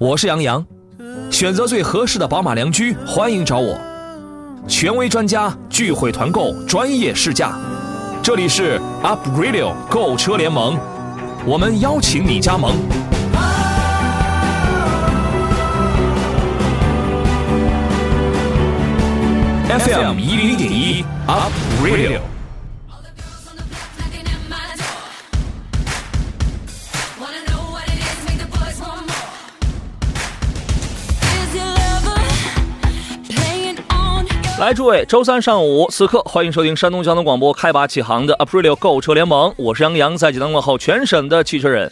我是杨洋，选择最合适的宝马良驹，欢迎找我。权威专家聚会团购，专业试驾，这里是 Up Radio 购车联盟，我们邀请你加盟。FM 一零一点一 Up Radio。来，诸位，周三上午此刻，欢迎收听山东交通广播开拔启航的 Aprilio 购车联盟，我是杨洋，在济南问候全省的汽车人。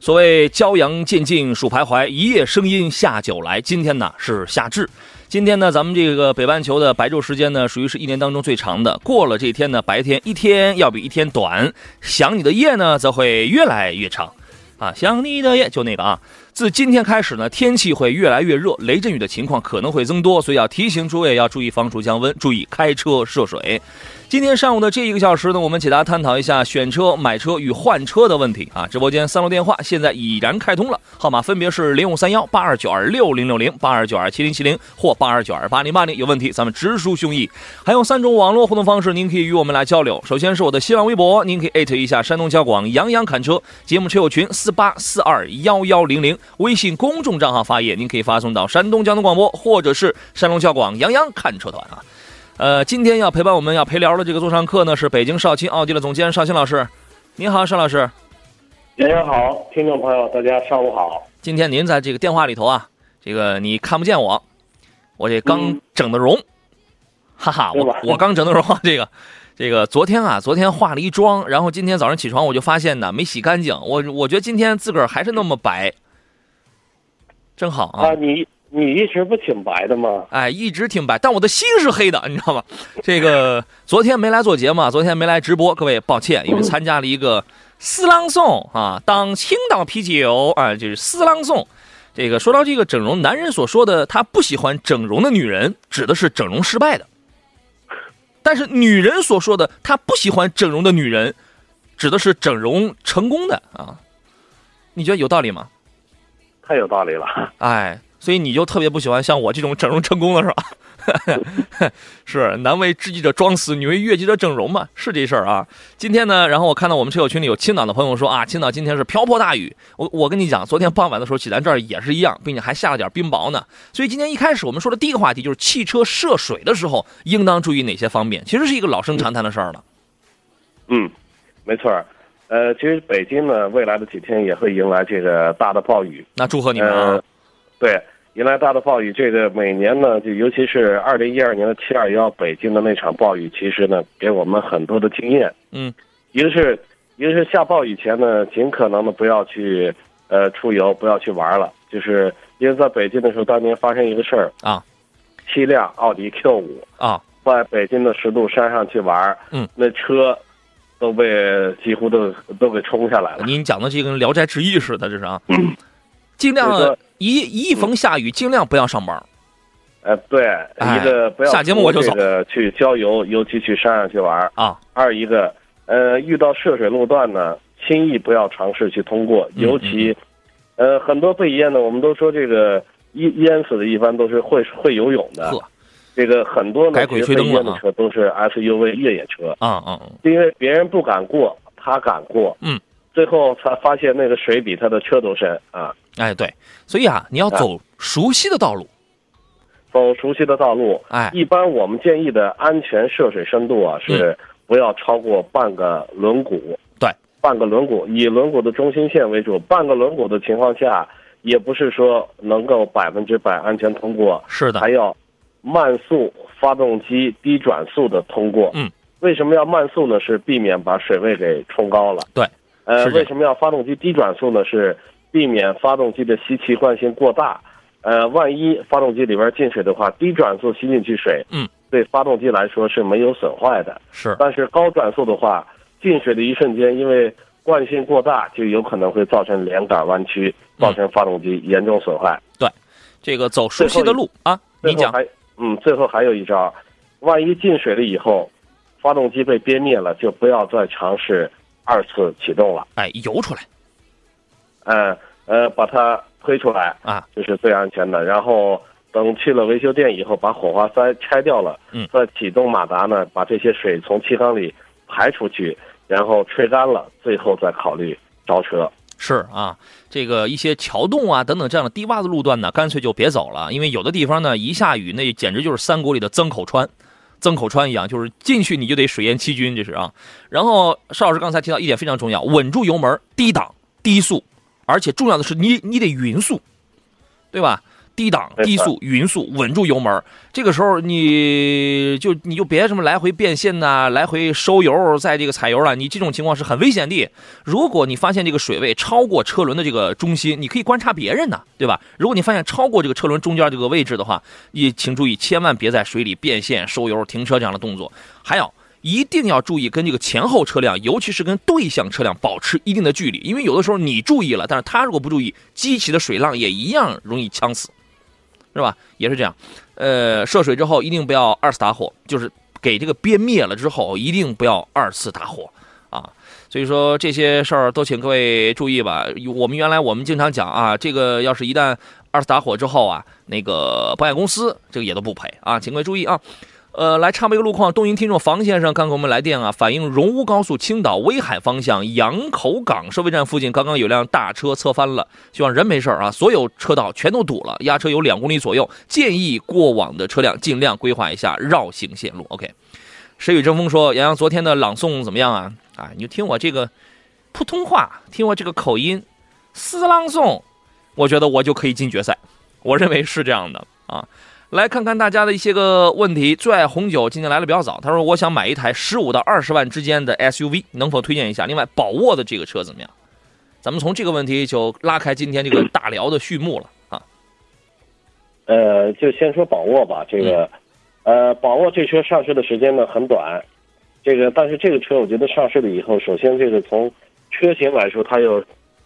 所谓骄阳渐尽暑徘徊，一夜声音下酒来。今天呢是夏至，今天呢咱们这个北半球的白昼时间呢，属于是一年当中最长的。过了这一天呢，白天一天要比一天短，想你的夜呢则会越来越长。啊，想你的夜就那个啊。自今天开始呢，天气会越来越热，雷阵雨的情况可能会增多，所以要提醒诸位要注意防暑降温，注意开车涉水。今天上午的这一个小时呢，我们解答探讨一下选车、买车与换车的问题啊！直播间三路电话现在已然开通了，号码分别是零五三幺八二九二六零六零、八二九二七零七零或八二九二八零八零。有问题咱们直抒胸臆。还有三种网络互动方式，您可以与我们来交流。首先是我的新浪微博，您可以艾特一下山东交广杨洋侃车节目车友群四八四二幺幺零零，微信公众账号发言，您可以发送到山东交通广播或者是山东交广杨洋看车团啊。呃，今天要陪伴我们要陪聊的这个座上客呢，是北京少卿奥迪的总监邵卿老师。您好，邵老师。杨洋好，听众朋友大家上午好。今天您在这个电话里头啊，这个你看不见我，我这刚整的容，哈哈，我我刚整的容，这个这个昨天啊，昨天化了一妆，然后今天早上起床我就发现呢没洗干净，我我觉得今天自个儿还是那么白，真好啊。啊，你。你一直不挺白的吗？哎，一直挺白，但我的心是黑的，你知道吗？这个昨天没来做节目，昨天没来直播，各位抱歉，因为参加了一个私朗诵啊，当青岛啤酒啊，就是私朗诵。这个说到这个整容，男人所说的他不喜欢整容的女人，指的是整容失败的；但是女人所说的他不喜欢整容的女人，指的是整容成功的啊。你觉得有道理吗？太有道理了，哎。所以你就特别不喜欢像我这种整容成功的是吧？是男为知己者装死，女为悦己者整容嘛？是这事儿啊。今天呢，然后我看到我们车友群里有青岛的朋友说啊，青岛今天是瓢泼大雨。我我跟你讲，昨天傍晚的时候，济南这儿也是一样，并且还下了点冰雹呢。所以今天一开始我们说的第一个话题就是汽车涉水的时候应当注意哪些方面，其实是一个老生常谈的事儿了。嗯，没错儿。呃，其实北京呢，未来的几天也会迎来这个大的暴雨。那祝贺你们啊！对，迎来大的暴雨，这个每年呢，就尤其是二零一二年的七二幺北京的那场暴雨，其实呢，给我们很多的经验。嗯，一个是，一个是下暴雨前呢，尽可能的不要去呃出游，不要去玩了。就是因为在北京的时候，当年发生一个事儿啊，七辆奥迪 Q 五啊，在北京的石渡山上去玩，嗯，那车都被几乎都都给冲下来了。您讲的这跟《聊斋志异》似的，这是啊，尽量。一一逢下雨，尽量不要上班。呃，对，一个不要下节目我就走。去郊游，尤其去山上去玩啊。二一个，呃，遇到涉水路段呢，轻易不要尝试去通过。尤其，呃，很多被淹的，我们都说这个淹淹死的，一般都是会会游泳的。这个很多呢，被淹的车都是 SUV 越野车。啊啊。因为别人不敢过，他敢过。嗯。最后才发现那个水比他的车都深啊。哎，对，所以啊，你要走熟悉的道路，走熟悉的道路。哎，一般我们建议的安全涉水深度啊，是不要超过半个轮毂。对，半个轮毂，以轮毂的中心线为主。半个轮毂的情况下，也不是说能够百分之百安全通过。是的，还要慢速发动机低转速的通过。嗯，为什么要慢速呢？是避免把水位给冲高了。对，呃，为什么要发动机低转速呢？是避免发动机的吸气惯性过大，呃，万一发动机里边进水的话，低转速吸进去水，嗯，对发动机来说是没有损坏的。是，但是高转速的话，进水的一瞬间，因为惯性过大，就有可能会造成连杆弯曲，造成发动机严重损坏。对，这个走熟悉的路啊，你讲。还嗯，最后还有一招，万一进水了以后，发动机被憋灭了，就不要再尝试二次启动了。哎，游出来。嗯呃，把它推出来啊，这是最安全的。然后等去了维修店以后，把火花塞拆掉了，嗯，再启动马达呢，把这些水从气缸里排出去，然后吹干了，最后再考虑着车。是啊，这个一些桥洞啊等等这样的低洼的路段呢，干脆就别走了，因为有的地方呢一下雨，那简直就是三国里的曾口川，曾口川一样，就是进去你就得水淹七军，这是啊。然后邵老师刚才提到一点非常重要，稳住油门，低档低速，而且重要的是你你得匀速，对吧？低档低速匀速稳住油门，这个时候你就你就别什么来回变线呐，来回收油，在这个踩油了，你这种情况是很危险的。如果你发现这个水位超过车轮的这个中心，你可以观察别人呢，对吧？如果你发现超过这个车轮中间这个位置的话，你请注意，千万别在水里变线、收油、停车这样的动作。还有，一定要注意跟这个前后车辆，尤其是跟对向车辆保持一定的距离，因为有的时候你注意了，但是他如果不注意，激起的水浪也一样容易呛死。是吧？也是这样，呃，涉水之后一定不要二次打火，就是给这个憋灭了之后，一定不要二次打火啊。所以说这些事儿都请各位注意吧。我们原来我们经常讲啊，这个要是一旦二次打火之后啊，那个保险公司这个也都不赔啊，请各位注意啊。呃，来插播一个路况，东营听众房先生刚给我们来电啊，反映荣乌高速青岛威海方向羊口港收费站附近刚刚有辆大车侧翻了，希望人没事啊，所有车道全都堵了，压车有两公里左右，建议过往的车辆尽量规划一下绕行线路。OK，谁与争锋说杨洋昨天的朗诵怎么样啊？啊，你就听我这个普通话，听我这个口音，私朗诵，我觉得我就可以进决赛，我认为是这样的啊。来看看大家的一些个问题。最爱红酒今天来的比较早，他说我想买一台十五到二十万之间的 SUV，能否推荐一下？另外，宝沃的这个车怎么样？咱们从这个问题就拉开今天这个大聊的序幕了啊。呃，就先说宝沃吧，这个，呃，宝沃这车上市的时间呢很短，这个但是这个车我觉得上市了以后，首先这个从车型来说，它有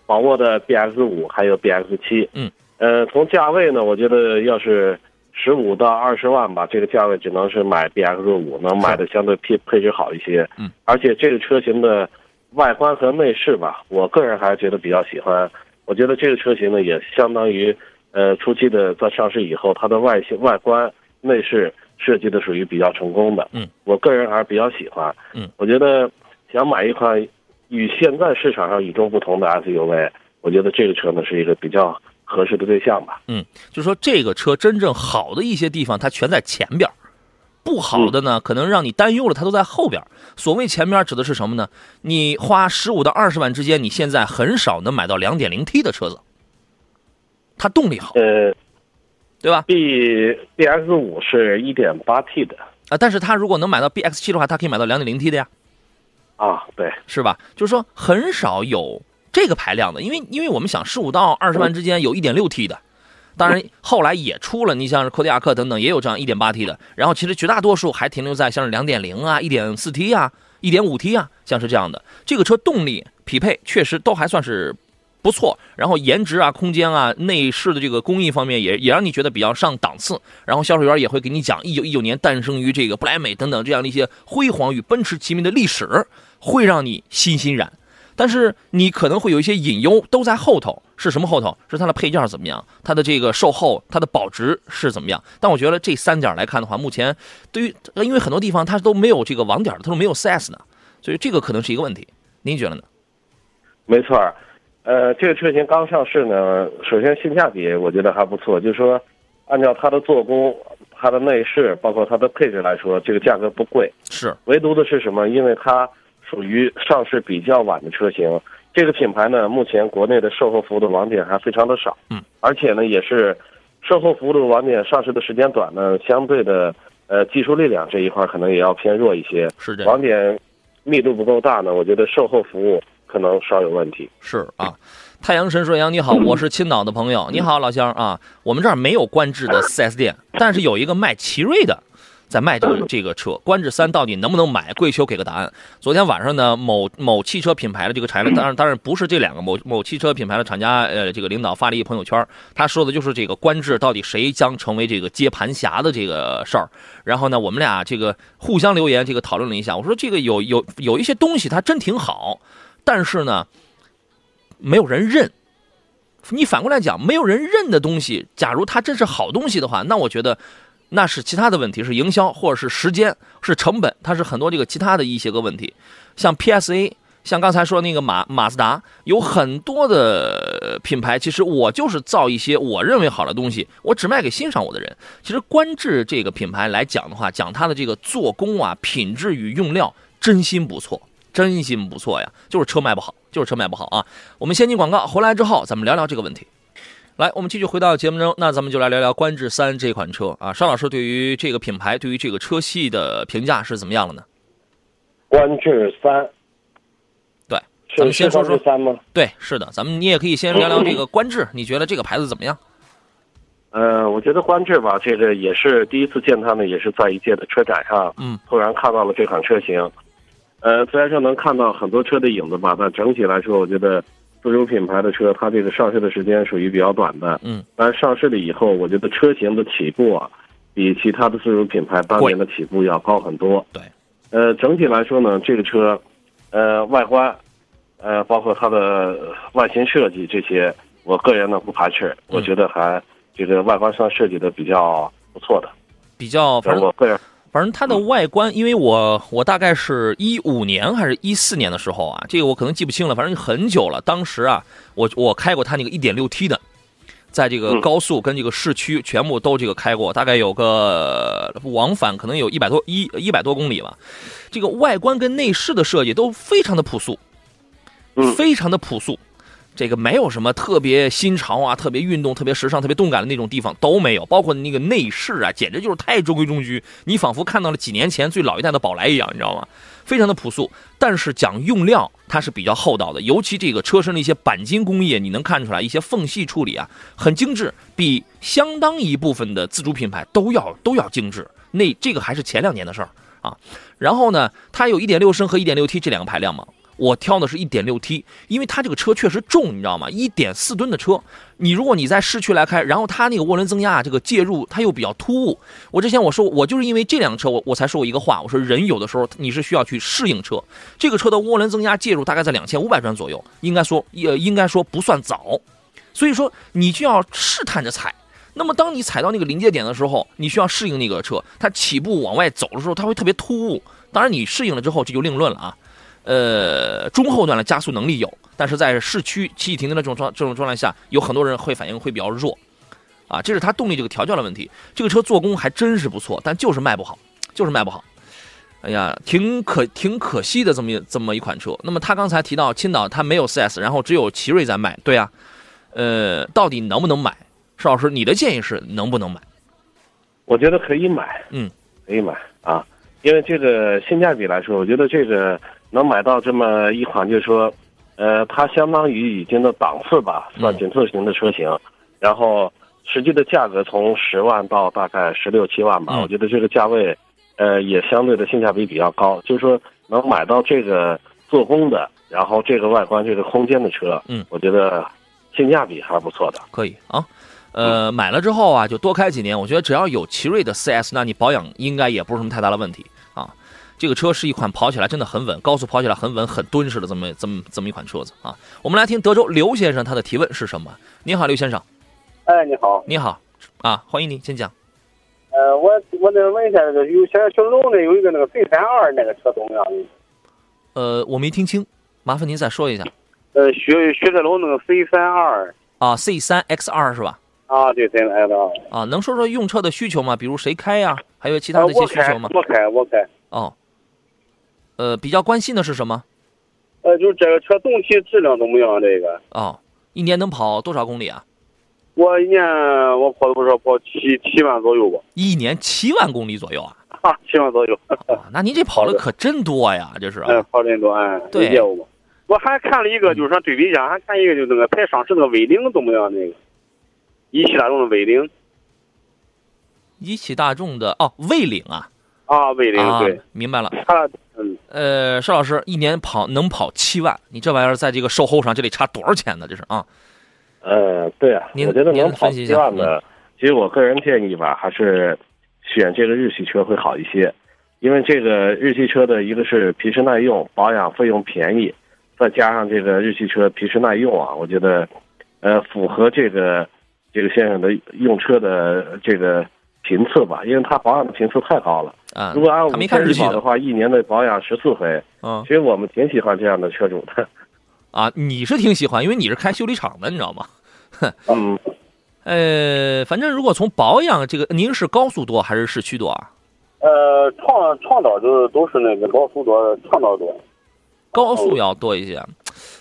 宝沃的 BX 五，还有 BX 七，嗯，呃，从价位呢，我觉得要是。十五到二十万吧，这个价位只能是买 B X 五，能买的相对配配置好一些。嗯，而且这个车型的外观和内饰吧，我个人还是觉得比较喜欢。我觉得这个车型呢，也相当于呃初期的在上市以后，它的外形、外观、内饰设计的属于比较成功的。嗯，我个人还是比较喜欢。嗯，我觉得想买一款与现在市场上与众不同的 S U V，我觉得这个车呢是一个比较。合适的对象吧，嗯，就说这个车真正好的一些地方，它全在前边不好的呢，可能让你担忧了，它都在后边所谓前边指的是什么呢？你花十五到二十万之间，你现在很少能买到两点零 T 的车子，它动力好，呃，对吧？B B X 五是一点八 T 的啊，但是它如果能买到 B X 七的话，它可以买到两点零 T 的呀，啊，对，是吧？就是说很少有。这个排量的，因为因为我们想十五到二十万之间有一点六 T 的，当然后来也出了，你像是柯迪亚克等等也有这样一点八 T 的，然后其实绝大多数还停留在像是两点零啊、一点四 T 啊、一点五 T 啊，像是这样的。这个车动力匹配确实都还算是不错，然后颜值啊、空间啊、内饰的这个工艺方面也也让你觉得比较上档次。然后销售员也会给你讲一九一九年诞生于这个不莱美等等这样的一些辉煌与奔驰齐名的历史，会让你欣欣然。但是你可能会有一些隐忧，都在后头。是什么后头？是它的配件怎么样？它的这个售后，它的保值是怎么样？但我觉得这三点来看的话，目前对于因为很多地方它都没有这个网点，它都没有 4S 呢，所以这个可能是一个问题。您觉得呢？没错，呃，这个车型刚上市呢，首先性价比我觉得还不错，就是说按照它的做工、它的内饰，包括它的配置来说，这个价格不贵。是，唯独的是什么？因为它。属于上市比较晚的车型，这个品牌呢，目前国内的售后服务的网点还非常的少，嗯，而且呢，也是售后服务的网点上市的时间短呢，相对的，呃，技术力量这一块可能也要偏弱一些，是的网点密度不够大呢，我觉得售后服务可能稍有问题。是啊，太阳神顺阳你好，我是青岛的朋友，你好老乡。啊，我们这儿没有官制的 4S 店，但是有一个卖奇瑞的。在卖这个这个车，观致三到底能不能买？贵秋给个答案。昨天晚上呢，某某汽车品牌的这个产品，当然当然不是这两个某某汽车品牌的厂家，呃，这个领导发了一朋友圈，他说的就是这个观致到底谁将成为这个接盘侠的这个事儿。然后呢，我们俩这个互相留言，这个讨论了一下。我说这个有有有一些东西它真挺好，但是呢，没有人认。你反过来讲，没有人认的东西，假如它真是好东西的话，那我觉得那是其他的问题，是营销或者是时间，是成本，它是很多这个其他的一些个问题。像 PSA，像刚才说那个马马自达，有很多的品牌，其实我就是造一些我认为好的东西，我只卖给欣赏我的人。其实观致这个品牌来讲的话，讲它的这个做工啊、品质与用料，真心不错。真心不错呀，就是车卖不好，就是车卖不好啊。我们先进广告，回来之后咱们聊聊这个问题。来，我们继续回到节目中，那咱们就来聊聊观致三这款车啊。邵老师对于这个品牌，对于这个车系的评价是怎么样了呢？观致三，对，咱们先说说三吗？对，是的，咱们你也可以先聊聊这个观致，你觉得这个牌子怎么样？呃，我觉得观致吧，这个也是第一次见他呢，也是在一届的车展上，嗯，突然看到了这款车型。呃，虽然说能看到很多车的影子吧，但整体来说，我觉得自主品牌的车，它这个上市的时间属于比较短的。嗯。但上市了以后，我觉得车型的起步啊，比其他的自主品牌当年的起步要高很多。对。呃，整体来说呢，这个车，呃，外观，呃，包括它的外形设计这些，我个人呢不排斥，我觉得还这个外观上设计的比较不错的。比较，反正我个人。反正它的外观，因为我我大概是一五年还是一四年的时候啊，这个我可能记不清了，反正很久了。当时啊，我我开过它那个一点六 T 的，在这个高速跟这个市区全部都这个开过，大概有个往返可能有一百多一一百多公里吧。这个外观跟内饰的设计都非常的朴素，非常的朴素。这个没有什么特别新潮啊，特别运动、特别时尚、特别动感的那种地方都没有，包括那个内饰啊，简直就是太中规中矩，你仿佛看到了几年前最老一代的宝来一样，你知道吗？非常的朴素，但是讲用料它是比较厚道的，尤其这个车身的一些钣金工艺，你能看出来一些缝隙处理啊，很精致，比相当一部分的自主品牌都要都要精致。那这个还是前两年的事儿啊。然后呢，它有1.6升和 1.6T 这两个排量嘛。我挑的是一点六 T，因为它这个车确实重，你知道吗？一点四吨的车，你如果你在市区来开，然后它那个涡轮增压这个介入，它又比较突兀。我之前我说，我就是因为这辆车，我我才说过一个话，我说人有的时候你是需要去适应车。这个车的涡轮增压介入大概在两千五百转左右，应该说也应该说不算早，所以说你就要试探着踩。那么当你踩到那个临界点的时候，你需要适应那个车，它起步往外走的时候，它会特别突兀。当然你适应了之后，这就另论了啊。呃，中后段的加速能力有，但是在市区起起停停的这种状这种状态下，有很多人会反应会比较弱，啊，这是它动力这个调教的问题。这个车做工还真是不错，但就是卖不好，就是卖不好。哎呀，挺可挺可惜的这么这么一款车。那么他刚才提到青岛它没有 4S，然后只有奇瑞在卖，对啊，呃，到底能不能买？邵老师，你的建议是能不能买？我觉得可以买，嗯，可以买啊，因为这个性价比来说，我觉得这个。能买到这么一款，就是说，呃，它相当于已经的档次吧，算紧凑型的车型，然后实际的价格从十万到大概十六七万吧，我觉得这个价位，呃，也相对的性价比比较高，就是说能买到这个做工的，然后这个外观、这个空间的车，嗯，我觉得性价比还是不错的，可以啊，呃，买了之后啊，就多开几年，我觉得只要有奇瑞的 4S，那你保养应该也不是什么太大的问题。这个车是一款跑起来真的很稳，高速跑起来很稳、很敦实的这么、这么、这么一款车子啊。我们来听德州刘先生他的提问是什么？你好，刘先生。哎，你好。你好，啊，欢迎你，先讲。呃，我我那问一下，这个有现在雪铁龙的有一个那个 C 三二那个车怎么样？呃，我没听清，麻烦您再说一下。呃，雪雪铁龙那个 C 三二。啊，C 三 X 二是吧？啊，对三 X 二。啊，能说说用车的需求吗？比如谁开呀？还有其他的一些需求吗？我开，我开。哦。呃，比较关心的是什么？呃，就是这个车总体质量怎么样？这个哦，一年能跑多少公里啊？我一年我跑多少？跑七七万左右吧。一年七万公里左右啊？啊，七万左右。那您这跑的可真多呀，这是。哎，跑真多哎。对。业务我还看了一个，就是说对比一下，还看一个，就那个排上市那个威凌怎么样？那个一汽大众的威凌。一汽大众的哦，威凌啊。啊，威凌对，明白了。他嗯，呃，邵老师一年跑能跑七万，你这玩意儿在这个售后上这得差多少钱呢？这是啊。呃，对啊，我觉得能跑七万的，其实我个人建议吧，还是选这个日系车会好一些，因为这个日系车的一个是皮实耐用，保养费用便宜，再加上这个日系车皮实耐用啊，我觉得呃，符合这个这个先生的用车的这个频次吧，因为他保养的频次太高了。啊，如果按五没看日期千保的话，一年的保养十四回。嗯其实我们挺喜欢这样的车主的。啊，你是挺喜欢，因为你是开修理厂的，你知道吗？嗯，呃，反正如果从保养这个，您是高速多还是市区多啊？呃，创创导就是都是那个高速多，创导多。高速要多一些。啊，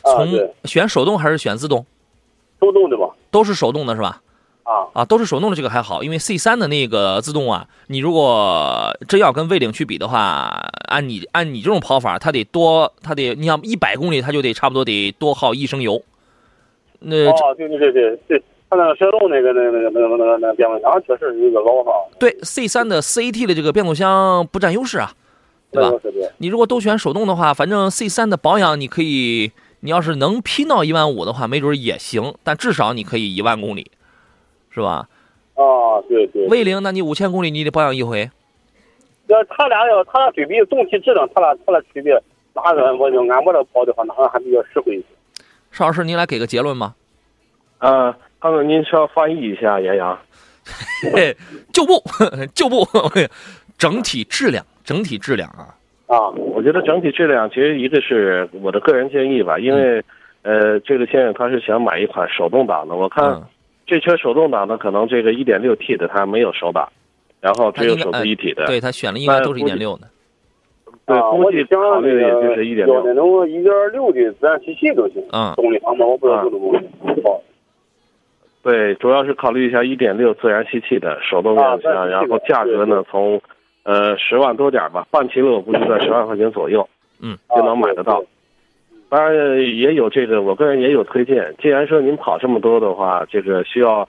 从，选手动还是选自动？手动的吧？都是手动的是吧？啊，啊，都是手动的这个还好，因为 C 三的那个自动啊，你如果真要跟魏领去比的话，按你按你这种跑法，它得多，它得你想一百公里，它就得差不多得多耗一升油。那、哦，对对对对对，它那个手动那个那个那个那个那个那个变速箱确实是一个老法。对 C 三的 CAT 的这个变速箱不占优势啊，对吧？你如果都选手动的话，反正 C 三的保养你可以，你要是能拼到一万五的话，没准也行，但至少你可以一万公里，是吧？啊，对对。魏领，那你五千公里你得保养一回。要他俩要他俩对比总体质量，他俩他俩区别哪个我就按我这跑的话，哪个还比较实惠一些？邵老师，您来给个结论吧。呃，刚才您需要翻译一下，杨洋。嘿，就不就不，整体质量，整体质量啊，啊，我觉得整体质量其实一个是我的个人建议吧，因为呃，这个先生他是想买一款手动挡的，我看嗯，这车手动挡的可能这个 1.6T 的它没有手挡，然后只有手自一体的。对他选了应该都是一点六的。对，啊，估计考虑的也就是一点六。种一点六的自然吸气都行，嗯，动力方面我不知道够不够。对，主要是考虑一下1.6自然吸气的手动变速箱，然后价格呢从呃十万多点吧，半期了我估计在十万块钱左右嗯，就能买得到。当然也有这个，我个人也有推荐。既然说您跑这么多的话，这个需要，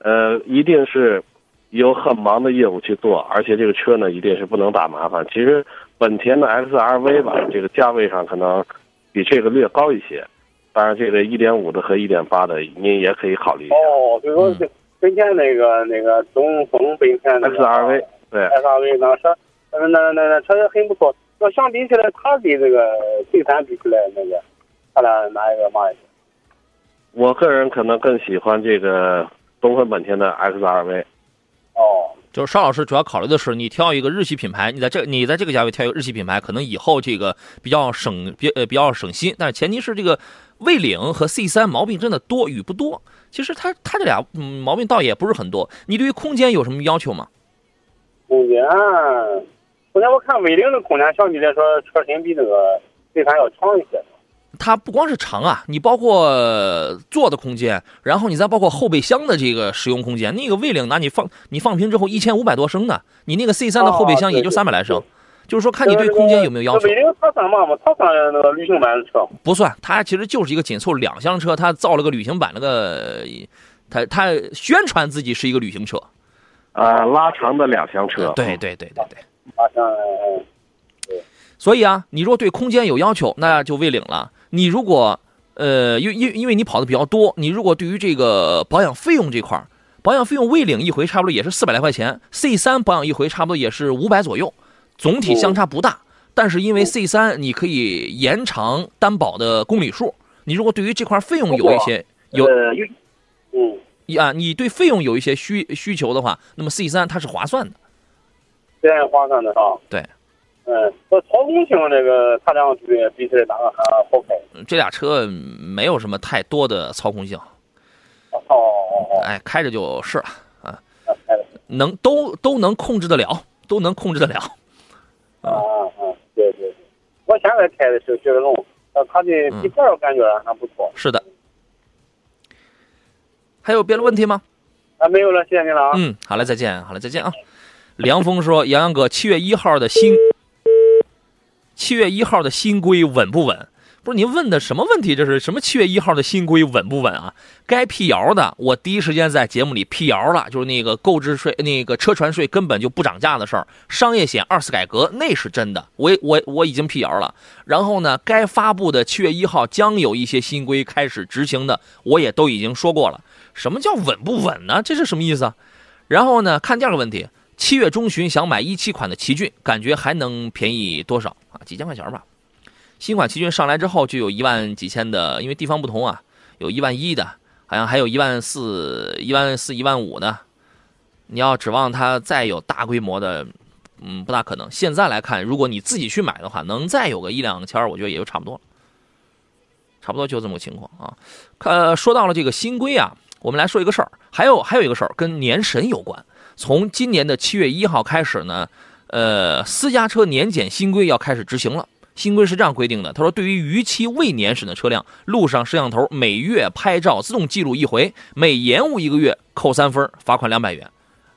呃，一定是有很忙的业务去做，而且这个车呢一定是不能打麻烦。其实本田的 XRV 吧，这个价位上可能比这个略高一些。当然，这个一点五的和一点八的您也可以考虑一下。哦，就说是本田那个那个东风本田的 XRV 对，XRV 那车，那那那那车也很不错。要相比起来，他比这个 C 三比起来，那个他俩哪一个慢一些？我个人可能更喜欢这个东风本田的 XRV。哦，就是邵老师主要考虑的是，你挑一个日系品牌，你在这你在这个价位挑一个日系品牌，可能以后这个比较省比呃比较省心，但是前提是这个魏领和 C 三毛病真的多与不多。其实它它这俩嗯毛病倒也不是很多。你对于空间有什么要求吗？空间，空间我看威凌的空间相比来说，车身比那个 C 三要长一些。它不光是长啊，你包括坐的空间，然后你再包括后备箱的这个使用空间。那个魏领，那你放你放平之后一千五百多升呢，你那个 C 三的后备箱也就三百来升，就是说看你对空间有没有要求威。领它算嘛嘛？它算那个旅行版的车。不算，它其实就是一个紧凑两厢车，它造了个旅行版，那个它它宣传自己是一个旅行车。啊，拉长的两厢车。对对对对对。好像嗯所以啊，你如果对空间有要求，那就未领了。你如果呃，因因因为你跑的比较多，你如果对于这个保养费用这块儿，保养费用未领一回差不多也是四百来块钱，C 三保养一回差不多也是五百左右，总体相差不大。但是因为 C 三你可以延长担保的公里数，你如果对于这块费用有一些有嗯。啊，你对费用有一些需需求的话，那么 C 三它是划算的。这样划算的啊。对。嗯，这操控性这个，它俩比比起来哪个还好开？这俩车没有什么太多的操控性，哦哦哦哎，开着就是了啊。能都都能控制得了，都能控制得了。啊啊，对对对，我现在开的是雪铁龙，呃，它的底盘我感觉还不错。是的。还有别的问题吗？啊，没有了，谢谢您了啊。嗯，好嘞，再见，好嘞，再见啊。梁峰说：“杨洋哥，七月一号的新，七月一号的新规稳不稳？不是您问的什么问题？这是什么？七月一号的新规稳不稳啊？该辟谣的，我第一时间在节目里辟谣了，就是那个购置税、那个车船税根本就不涨价的事儿，商业险二次改革那是真的，我我我已经辟谣了。然后呢，该发布的七月一号将有一些新规开始执行的，我也都已经说过了。什么叫稳不稳呢？这是什么意思啊？然后呢，看第二个问题。”七月中旬想买一七款的奇骏，感觉还能便宜多少啊？几千块钱吧。新款奇骏上来之后就有一万几千的，因为地方不同啊，有一万一的好像还有一万四、一万四、一万五的。你要指望它再有大规模的，嗯，不大可能。现在来看，如果你自己去买的话，能再有个一两千，我觉得也就差不多了。差不多就这么个情况啊。呃，说到了这个新规啊，我们来说一个事儿，还有还有一个事儿跟年审有关。从今年的七月一号开始呢，呃，私家车年检新规要开始执行了。新规是这样规定的，他说，对于逾期未年审的车辆，路上摄像头每月拍照自动记录一回，每延误一个月扣三分，罚款两百元；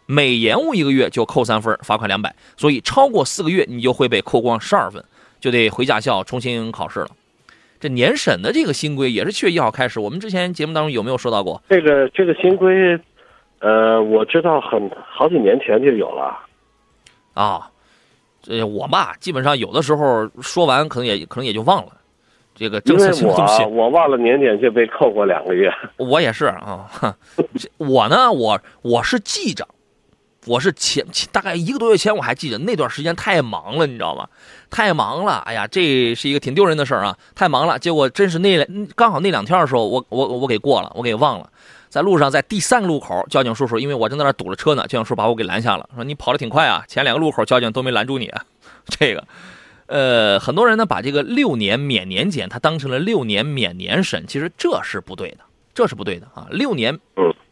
每延误一个月就扣三分，罚款两百。所以超过四个月，你就会被扣光十二分，就得回驾校重新考试了。这年审的这个新规也是七月一号开始，我们之前节目当中有没有说到过？这个这个新规，呃，我知道很好几年前就有了啊。这我吧，基本上有的时候说完，可能也可能也就忘了。这个政策性东西，我忘了年检就被扣过两个月。我也是啊，我呢，我我是记着，我是前大概一个多月前我还记得，那段时间太忙了，你知道吗？太忙了，哎呀，这是一个挺丢人的事儿啊！太忙了，结果真是那刚好那两天的时候，我我我给过了，我给忘了。在路上，在第三个路口，交警叔叔，因为我正在那堵着车呢，交警叔叔把我给拦下了，说你跑得挺快啊，前两个路口交警都没拦住你。这个，呃，很多人呢把这个六年免年检，他当成了六年免年审，其实这是不对的，这是不对的啊，六年。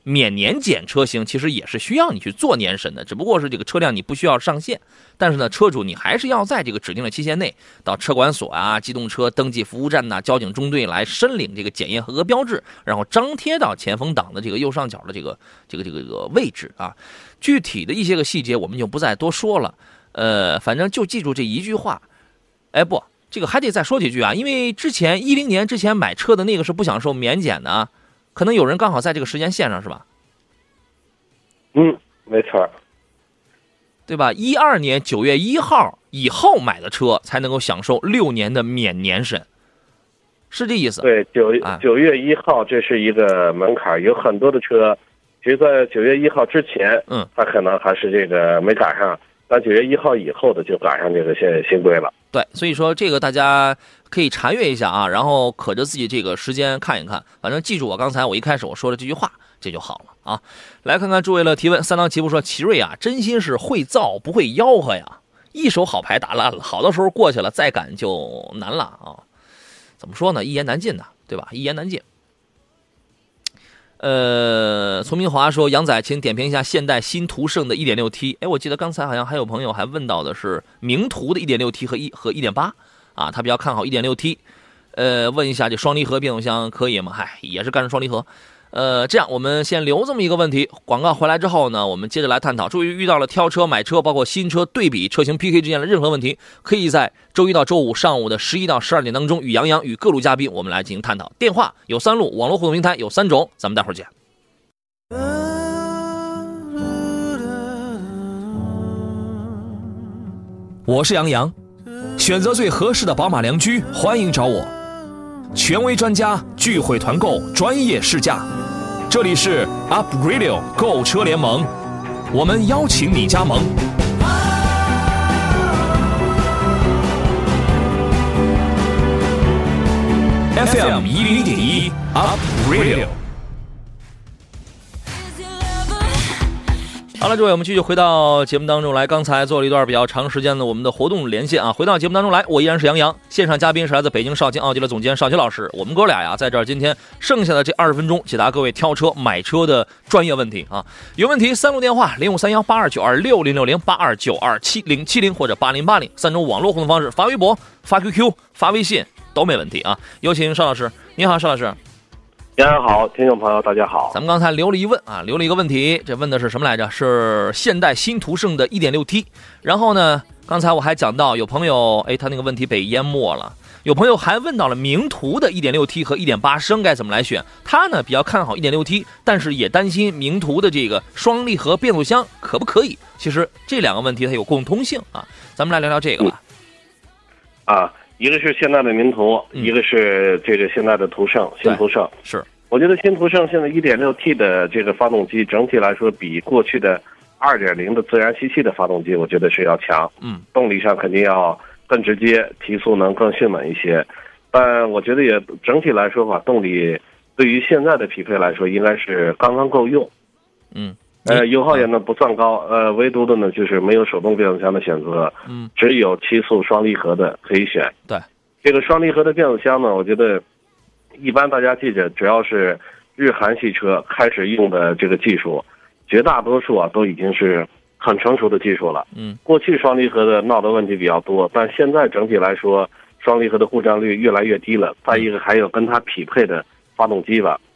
免年检车型其实也是需要你去做年审的，只不过是这个车辆你不需要上线，但是呢，车主你还是要在这个指定的期限内到车管所啊、机动车登记服务站呐、交警中队来申领这个检验合格标志，然后张贴到前风挡的这个右上角的这个这个这个这个位置啊。具体的一些个细节我们就不再多说了，呃，反正就记住这一句话。哎，不，这个还得再说几句啊，因为之前一零年之前买车的那个是不享受免检的。可能有人刚好在这个时间线上，是吧？嗯，没错，对吧？一二年九月一号以后买的车才能够享受六年的免年审，是这意思？对，九九月一号这是一个门槛，有很多的车，其实在九月一号之前，嗯，他可能还是这个没赶上，但九月一号以后的就赶上这个新新规了。对，所以说这个大家可以查阅一下啊，然后可着自己这个时间看一看，反正记住我刚才我一开始我说的这句话，这就好了啊。来看看诸位的提问，三当齐步说，奇瑞啊，真心是会造不会吆喝呀，一手好牌打烂了，好的时候过去了，再赶就难了啊。怎么说呢？一言难尽呐，对吧？一言难尽。呃，丛明华说：“杨仔，请点评一下现代新途胜的 1.6T。哎，我记得刚才好像还有朋友还问到的是名图的 1.6T 和一和1.8啊，他比较看好 1.6T。呃，问一下这双离合变速箱可以吗？嗨，也是干式双离合。”呃，这样我们先留这么一个问题。广告回来之后呢，我们接着来探讨。注意，遇到了挑车、买车，包括新车对比、车型 PK 之间的任何问题，可以在周一到周五上午的十一到十二点当中，与杨洋与各路嘉宾我们来进行探讨。电话有三路，网络互动平台有三种，咱们待会儿见。我是杨洋，选择最合适的宝马良驹，欢迎找我。权威专家聚会团购专业试驾，这里是 Up Radio 购车联盟，我们邀请你加盟。FM 一零一点一 Up 好了，各位，我们继续回到节目当中来。刚才做了一段比较长时间的我们的活动连线啊，回到节目当中来，我依然是杨洋。现场嘉宾是来自北京少卿奥迪的总监少卿老师。我们哥俩呀，在这儿今天剩下的这二十分钟，解答各位挑车买车的专业问题啊。有问题，三路电话：零五三幺八二九二六零六零八二九二七零七零或者八零八零，三种网络互动方式，发微博、发 QQ、发微信都没问题啊。有请邵老师，你好，邵老师。大家好，听众朋友，大家好。咱们刚才留了一问啊，留了一个问题，这问的是什么来着？是现代新途胜的 1.6T。然后呢，刚才我还讲到，有朋友哎，他那个问题被淹没了。有朋友还问到了名图的 1.6T 和1.8升该怎么来选？他呢比较看好 1.6T，但是也担心名图的这个双离合变速箱可不可以？其实这两个问题它有共通性啊，咱们来聊聊这个吧。啊。一个是现在的名图，一个是这个现在的途胜，新途胜是。我觉得新途胜现在 1.6T 的这个发动机整体来说比过去的2.0的自然吸气的发动机，我觉得是要强。嗯，动力上肯定要更直接，提速能更迅猛一些。但我觉得也整体来说吧，动力对于现在的匹配来说，应该是刚刚够用。嗯，呃，油耗也呢不算高，呃，唯独的呢就是没有手动变速箱的选择，嗯，只有七速双离合的可以选。对，这个双离合的变速箱呢，我觉得一般大家记着，只要是日韩系车开始用的这个技术，绝大多数啊都已经是很成熟的技术了。嗯，过去双离合的闹的问题比较多，但现在整体来说，双离合的故障率越来越低了。再一个，还有跟它匹配的发动机吧。嗯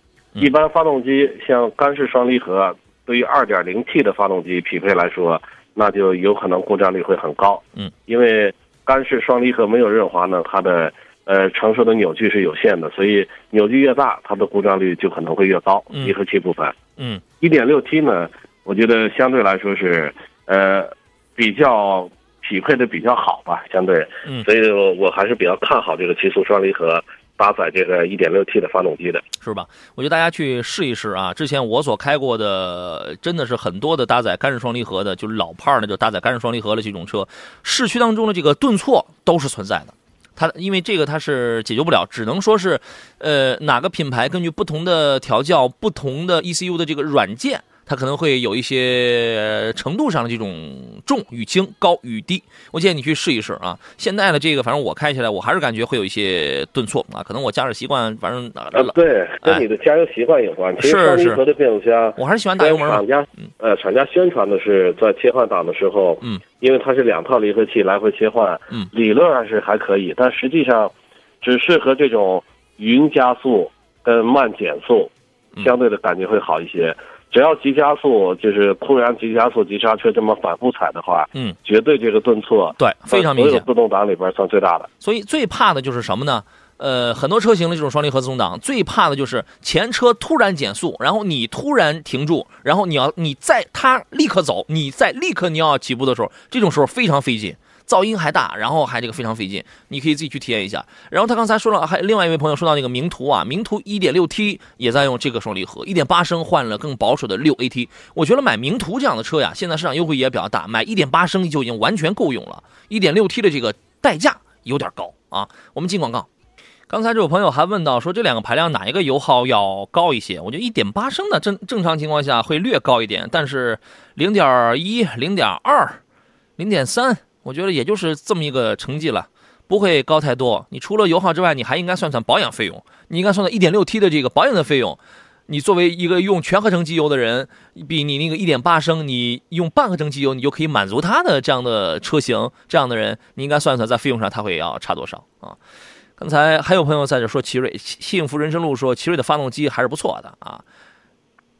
一般发动机像干式双离合，对于 2.0T 的发动机匹配来说，那就有可能故障率会很高。嗯，因为干式双离合没有润滑呢，它的呃承受的扭矩是有限的，所以扭矩越大，它的故障率就可能会越高。嗯离合器部分。嗯一点六 T 呢，我觉得相对来说是呃比较匹配的比较好吧，相对，嗯所以我我还是比较看好这个七速双离合搭载这个一点六 T 的发动机的。是吧？我觉得大家去试一试啊！之前我所开过的，真的是很多的搭载干式双离合的，就是老派儿的，就搭载干式双离合的这种车，市区当中的这个顿挫都是存在的。它因为这个它是解决不了，只能说是，呃，哪个品牌根据不同的调教、不同的 ECU 的这个软件，它可能会有一些呃程度上的这种重与轻、高与低。我建议你去试一试啊！现在的这个，反正我开起来，我还是感觉会有一些顿挫啊，可能我驾驶习惯，反正啊，对，跟你的加油习惯有关。其实双离合的变速箱，我还是喜欢打油门。厂家呃，厂家宣传的是在切换档的时候，嗯，因为它是两套离合器来回切换，嗯，理论上是还可以，但实际上只适合这种匀加速跟慢减速，相对的感觉会好一些。只要急加速，就是突然急加速、急刹车这么反复踩的话，嗯，绝对这个顿挫，对，非常明显。自动挡里边算最大的。所以最怕的就是什么呢？呃，很多车型的这种双离合自动挡，最怕的就是前车突然减速，然后你突然停住，然后你要你再它立刻走，你再立刻你要起步的时候，这种时候非常费劲。噪音还大，然后还这个非常费劲，你可以自己去体验一下。然后他刚才说了，还另外一位朋友说到那个名图啊，名图 1.6T 也在用这个双离合，1.8升换了更保守的 6AT。我觉得买名图这样的车呀，现在市场优惠也比较大，买1.8升就已经完全够用了，1.6T 的这个代价有点高啊。我们进广告。刚才这位朋友还问到说，这两个排量哪一个油耗要高一些？我觉得1.8升的正正常情况下会略高一点，但是0.1、0.2、0.3。我觉得也就是这么一个成绩了，不会高太多。你除了油耗之外，你还应该算算保养费用。你应该算算 1.6T 的这个保养的费用。你作为一个用全合成机油的人，比你那个1.8升，你用半合成机油，你就可以满足它的这样的车型，这样的人，你应该算算在费用上它会要差多少啊？刚才还有朋友在这说奇瑞，幸福人生路说奇瑞的发动机还是不错的啊。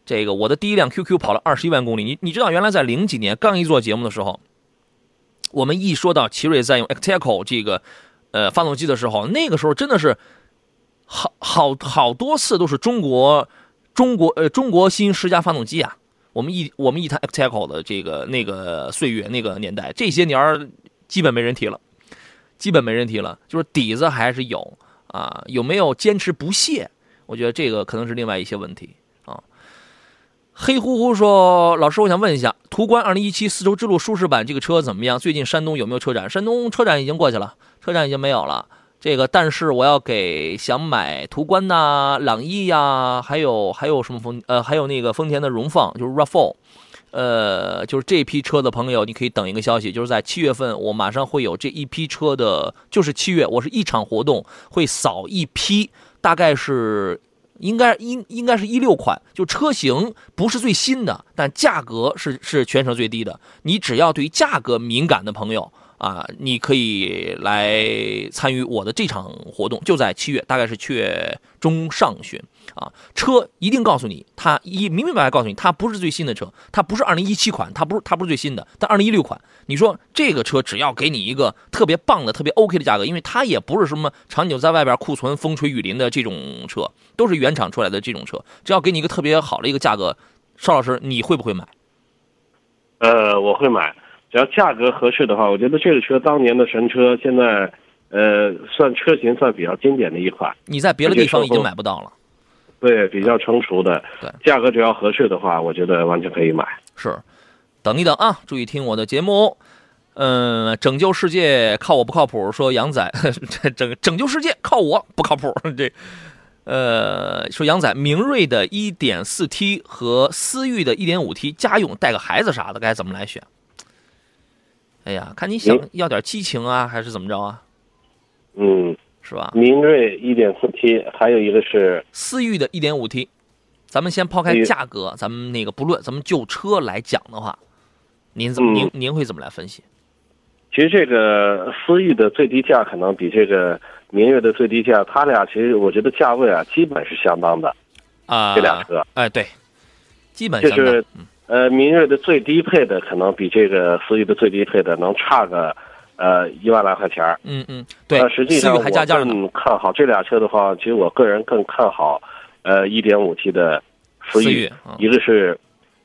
这个我的第一辆 QQ 跑了二十一万公里，你你知道原来在零几年刚一做节目的时候。我们一说到奇瑞在用 Acteco 这个呃发动机的时候，那个时候真的是好好好多次都是中国中国呃中国新十佳发动机啊。我们一我们一谈 Acteco 的这个那个岁月那个年代，这些年儿基本没人提了，基本没人提了，就是底子还是有啊，有没有坚持不懈？我觉得这个可能是另外一些问题。黑乎乎说：“老师，我想问一下，途观2017丝绸之路舒适版这个车怎么样？最近山东有没有车展？山东车展已经过去了，车展已经没有了。这个，但是我要给想买途观呐、朗逸呀，还有还有什么丰呃，还有那个丰田的荣放，就是 RAV4，呃，就是这批车的朋友，你可以等一个消息，就是在七月份，我马上会有这一批车的，就是七月，我是一场活动会扫一批，大概是。”应该应应该是一六款，就车型不是最新的，但价格是是全省最低的。你只要对价格敏感的朋友啊，你可以来参与我的这场活动，就在七月，大概是七月中上旬啊。车一定告诉你，它一明明白白告诉你，它不是最新的车，它不是二零一七款，它不是它不是最新的，但二零一六款。你说这个车只要给你一个特别棒的、特别 OK 的价格，因为它也不是什么长久在外边库存、风吹雨淋的这种车，都是原厂出来的这种车，只要给你一个特别好的一个价格，邵老师你会不会买？呃，我会买，只要价格合适的话，我觉得这个车当年的神车，现在呃算车型算比较经典的一款。你在别的地方已经买不到了。对，比较成熟的，对，价格只要合适的话，我觉得完全可以买。是。等一等啊！注意听我的节目。嗯，拯救世界靠我不靠谱。说杨仔，这拯拯救世界靠我不靠谱。这呃，说杨仔，明锐的 1.4T 和思域的 1.5T 家用带个孩子啥的，该怎么来选？哎呀，看你想要点激情啊，还是怎么着啊？嗯，是吧？明锐一点四 T，还有一个是思域的一点五 T。咱们先抛开价格，咱们那个不论，咱们就车来讲的话，您怎么您您会怎么来分析？其实这个思域的最低价可能比这个明锐的最低价，它俩其实我觉得价位啊基本是相当的啊。这俩车，哎对，基本就是呃明锐的最低配的可能比这个思域的最低配的能差个呃一万来块钱嗯嗯，对。实际上我更看好这俩车的话，其实我个人更看好呃一点五 T 的思域，一个是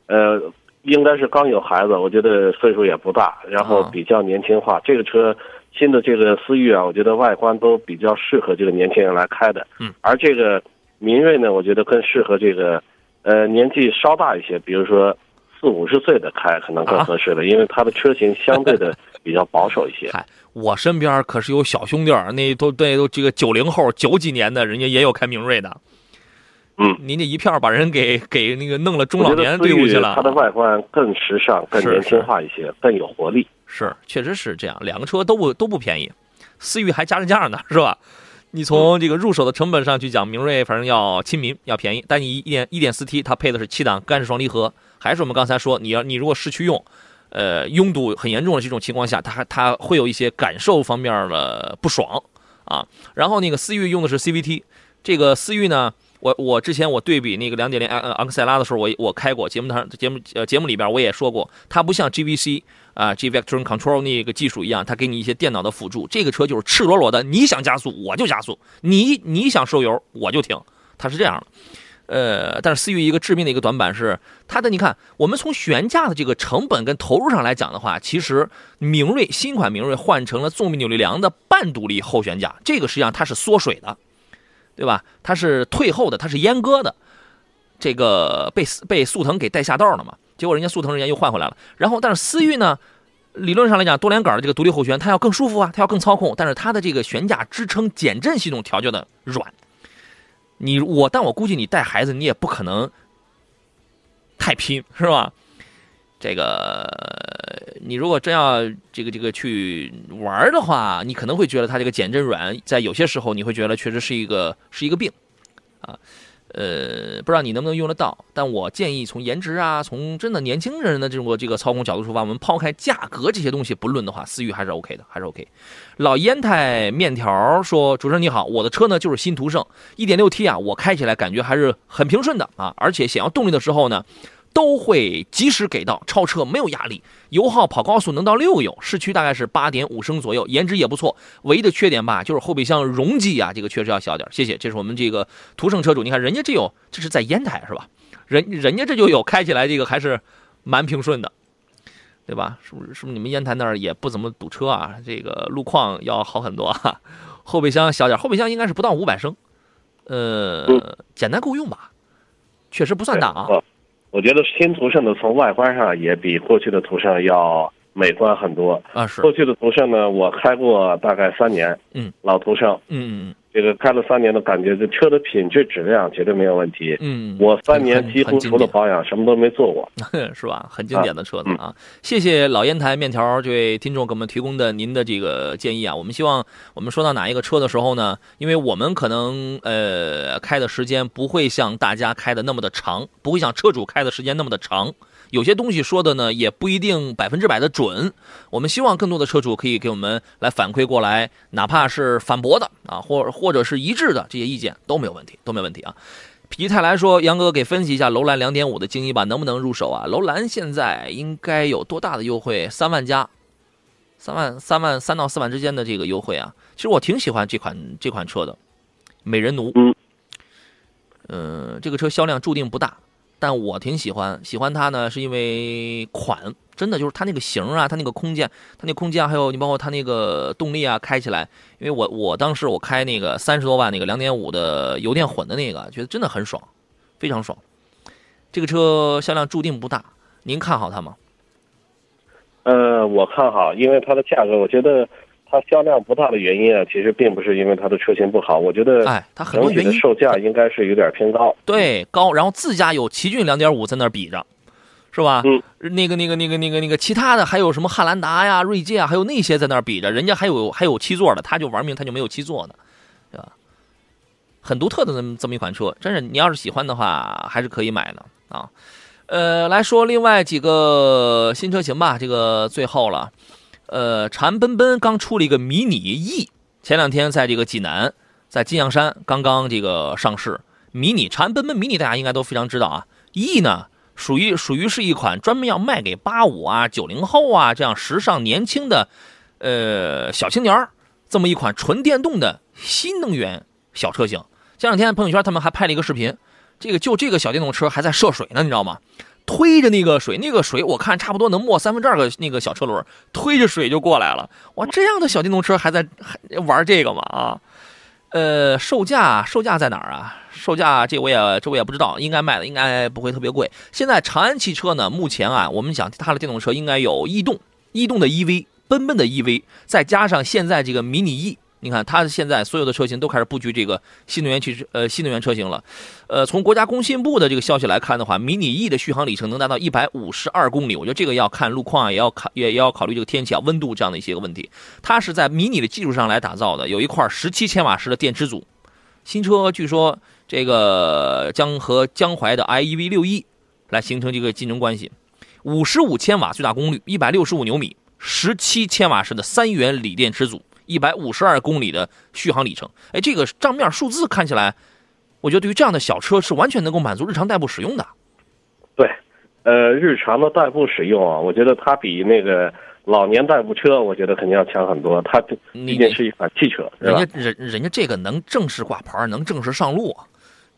呃。应该是刚有孩子，我觉得岁数也不大，然后比较年轻化。这个车新的这个思域啊，我觉得外观都比较适合这个年轻人来开的。嗯，而这个明锐呢，我觉得更适合这个呃年纪稍大一些，比如说四五十岁的开可能更合适了，因为它的车型相对的 比较保守一些。嗨，我身边可是有小兄弟儿，那都那都这个九零后九几年的人家也有开明锐的。嗯，您这一票把人给给那个弄了中老年队伍去了。它的外观更时尚、更年轻化一些，更有活力。是，确实是这样。两个车都不都不便宜，思域还加着价呢，是吧？你从这个入手的成本上去讲，明锐反正要亲民，要便宜。但你一点一点四 T，它配的是七档干式双离合，还是我们刚才说，你要你如果市区用，呃，拥堵很严重的这种情况下，它它会有一些感受方面的不爽啊。然后那个思域用的是 CVT，这个思域呢。我我之前我对比那个两点零昂昂克赛拉的时候，我我开过节目上节目呃节目里边我也说过，它不像 GVC 啊 G Vector Control 那个技术一样，它给你一些电脑的辅助。这个车就是赤裸裸的，你想加速我就加速，你你想收油我就停，它是这样的。呃，但是思域一个致命的一个短板是它的，你看我们从悬架的这个成本跟投入上来讲的话，其实明锐新款明锐换成了纵臂扭力梁的半独立后悬架，这个实际上它是缩水的。对吧？它是退后的，它是阉割的，这个被被速腾给带下道了嘛？结果人家速腾人家又换回来了。然后，但是思域呢，理论上来讲，多连杆的这个独立后悬，它要更舒服啊，它要更操控。但是它的这个悬架支撑减震系统调教的软。你我，但我估计你带孩子，你也不可能太拼，是吧？这个，你如果真要这个这个去玩的话，你可能会觉得它这个减震软，在有些时候你会觉得确实是一个是一个病，啊，呃，不知道你能不能用得到。但我建议从颜值啊，从真的年轻人的这种这个操控角度出发，我们抛开价格这些东西不论的话，思域还是 OK 的，还是 OK。老烟台面条说：“主持人你好，我的车呢就是新途胜 1.6T 啊，我开起来感觉还是很平顺的啊，而且想要动力的时候呢。”都会及时给到，超车没有压力，油耗跑高速能到六油，市区大概是八点五升左右，颜值也不错。唯一的缺点吧，就是后备箱容积啊，这个确实要小点。谢谢，这是我们这个途胜车主，你看人家这有，这是在烟台是吧？人人家这就有，开起来这个还是蛮平顺的，对吧？是不是？是不是你们烟台那儿也不怎么堵车啊？这个路况要好很多啊。后备箱小点，后备箱应该是不到五百升，呃，简单够用吧？确实不算大啊。我觉得新途胜的从外观上也比过去的途胜要美观很多啊！是过去的途胜呢，我开过大概三年，嗯，老途胜，嗯嗯嗯。这个开了三年的感觉，这车的品质质量绝对没有问题。嗯，我三年几乎除了保养什么都没做过，是吧？很经典的车子啊！谢谢老烟台面条这位听众给我们提供的您的这个建议啊！我们希望我们说到哪一个车的时候呢？因为我们可能呃开的时间不会像大家开的那么的长，不会像车主开的时间那么的长。有些东西说的呢，也不一定百分之百的准。我们希望更多的车主可以给我们来反馈过来，哪怕是反驳的啊，或或者是一致的这些意见都没有问题，都没问题啊。否极泰来说，杨哥给分析一下楼兰两点五的精英版能不能入手啊？楼兰现在应该有多大的优惠？三万加，三万三万三到四万之间的这个优惠啊。其实我挺喜欢这款这款车的，美人奴。嗯，嗯，这个车销量注定不大。但我挺喜欢，喜欢它呢，是因为款真的就是它那个型啊，它那个空间，它那空间还有你包括它那个动力啊，开起来，因为我我当时我开那个三十多万那个两点五的油电混的那个，觉得真的很爽，非常爽。这个车销量注定不大，您看好它吗？呃，我看好，因为它的价格，我觉得它销量不大的原因啊，其实并不是因为它的车型不好，我觉得，哎，它很多原因，售价应该是有点偏高。对，高，然后自家有奇骏两点五在那儿比着，是吧？嗯，那个那个那个那个那个其他的还有什么汉兰达呀、锐界啊，还有那些在那儿比着，人家还有还有七座的，他就玩命，他就没有七座的，对吧？很独特的这么这么一款车，真是你要是喜欢的话，还是可以买的啊。呃，来说另外几个新车型吧，这个最后了。呃，长安奔奔刚出了一个迷你 E，前两天在这个济南，在金阳山刚刚这个上市。迷你长安奔奔迷你大家应该都非常知道啊。E 呢，属于属于是一款专门要卖给八五啊、九零后啊这样时尚年轻的呃小青年这么一款纯电动的新能源小车型。前两天朋友圈他们还拍了一个视频，这个就这个小电动车还在涉水呢，你知道吗？推着那个水，那个水我看差不多能没三分之二个那个小车轮，推着水就过来了。哇，这样的小电动车还在还玩这个吗？啊，呃，售价售价在哪儿啊？售价这我也这我也不知道，应该卖的应该不会特别贵。现在长安汽车呢，目前啊，我们讲它的电动车应该有逸动、逸动的 EV、奔奔的 EV，再加上现在这个迷你 E。你看，它现在所有的车型都开始布局这个新能源汽车，呃，新能源车型了。呃，从国家工信部的这个消息来看的话，迷你 E 的续航里程能达到一百五十二公里。我觉得这个要看路况啊，也要考，也也要考虑这个天气啊、温度这样的一些个问题。它是在迷你的基础上来打造的，有一块十七千瓦时的电池组。新车据说这个将和江淮的 iEV 六 E 来形成这个竞争关系。五十五千瓦最大功率，一百六十五牛米，十七千瓦时的三元锂电池组。一百五十二公里的续航里程，哎，这个账面数字看起来，我觉得对于这样的小车是完全能够满足日常代步使用的。对，呃，日常的代步使用啊，我觉得它比那个老年代步车，我觉得肯定要强很多。它毕竟是一款汽车，人家人人家这个能正式挂牌，能正式上路。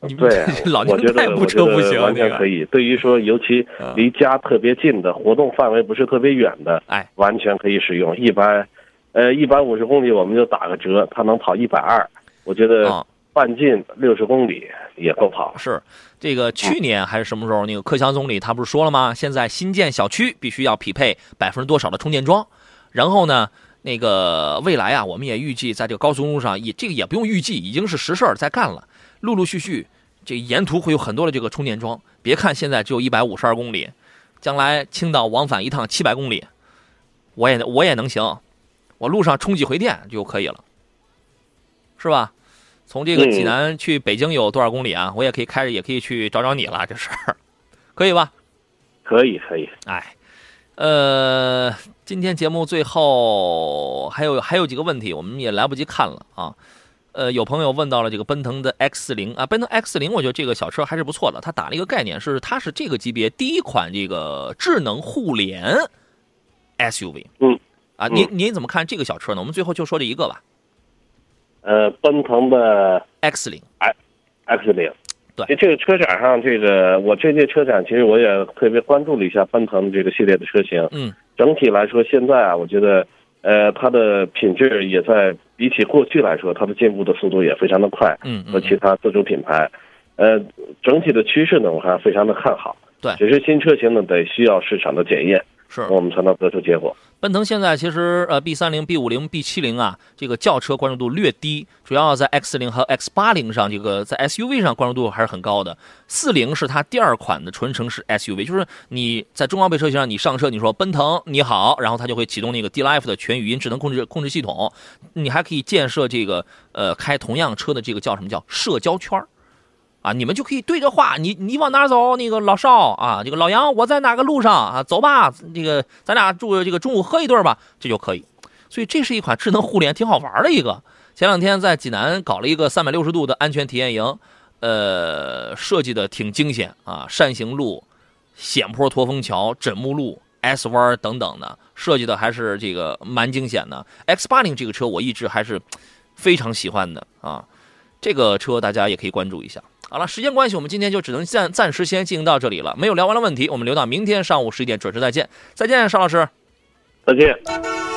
你对，老年代步车不行，完全可以。对于说，尤其离家特别近的，活动范围不是特别远的，哎，完全可以使用。一般。呃，一百五十公里我们就打个折，它能跑一百二，我觉得半径六十公里也够跑。是，这个去年还是什么时候，那个克强总理他不是说了吗？现在新建小区必须要匹配百分之多少的充电桩，然后呢，那个未来啊，我们也预计在这个高速公路上，也这个也不用预计，已经是实事儿在干了。陆陆续续，这沿途会有很多的这个充电桩。别看现在只有一百五十二公里，将来青岛往返一趟七百公里，我也我也能行。我路上充几回电就可以了，是吧？从这个济南去北京有多少公里啊？我也可以开着，也可以去找找你了，这事儿可以吧？可以，可以。哎，呃，今天节目最后还有还有几个问题，我们也来不及看了啊。呃，有朋友问到了这个奔腾的 X 零啊，奔腾 X 零，我觉得这个小车还是不错的。它打了一个概念，是它是这个级别第一款这个智能互联 SUV。嗯。啊，您您怎么看这个小车呢？我们最后就说这一个吧。呃，奔腾的 X 零，X 零，对，这个车展上，这个我这届车展其实我也特别关注了一下奔腾这个系列的车型。嗯，整体来说，现在啊，我觉得，呃，它的品质也在比起过去来说，它的进步的速度也非常的快。嗯，和其他自主品牌，呃，整体的趋势呢，我还非常的看好。对，只是新车型呢，得需要市场的检验。是，我们才能得出结果。奔腾现在其实呃，B 三零、B 五零、B 七零啊，这个轿车关注度略低，主要在 X 零和 X 八零上，这个在 SUV 上关注度还是很高的。四零是它第二款的纯城市 SUV，就是你在中高配车型上你上车，你说奔腾你好，然后它就会启动那个 D Life 的全语音智能控制控制系统，你还可以建设这个呃开同样车的这个叫什么叫社交圈儿。啊，你们就可以对着话，你你往哪走？那个老邵啊，这个老杨，我在哪个路上啊？走吧，这个咱俩住这个中午喝一顿吧，这就可以。所以这是一款智能互联，挺好玩的一个。前两天在济南搞了一个三百六十度的安全体验营，呃，设计的挺惊险啊，扇形路、险坡驼峰桥、枕木路、S 弯等等的，设计的还是这个蛮惊险的。X 八零这个车我一直还是非常喜欢的啊，这个车大家也可以关注一下。好了，时间关系，我们今天就只能暂暂时先进行到这里了。没有聊完的问题，我们留到明天上午十一点准时再见。再见，邵老师。再见。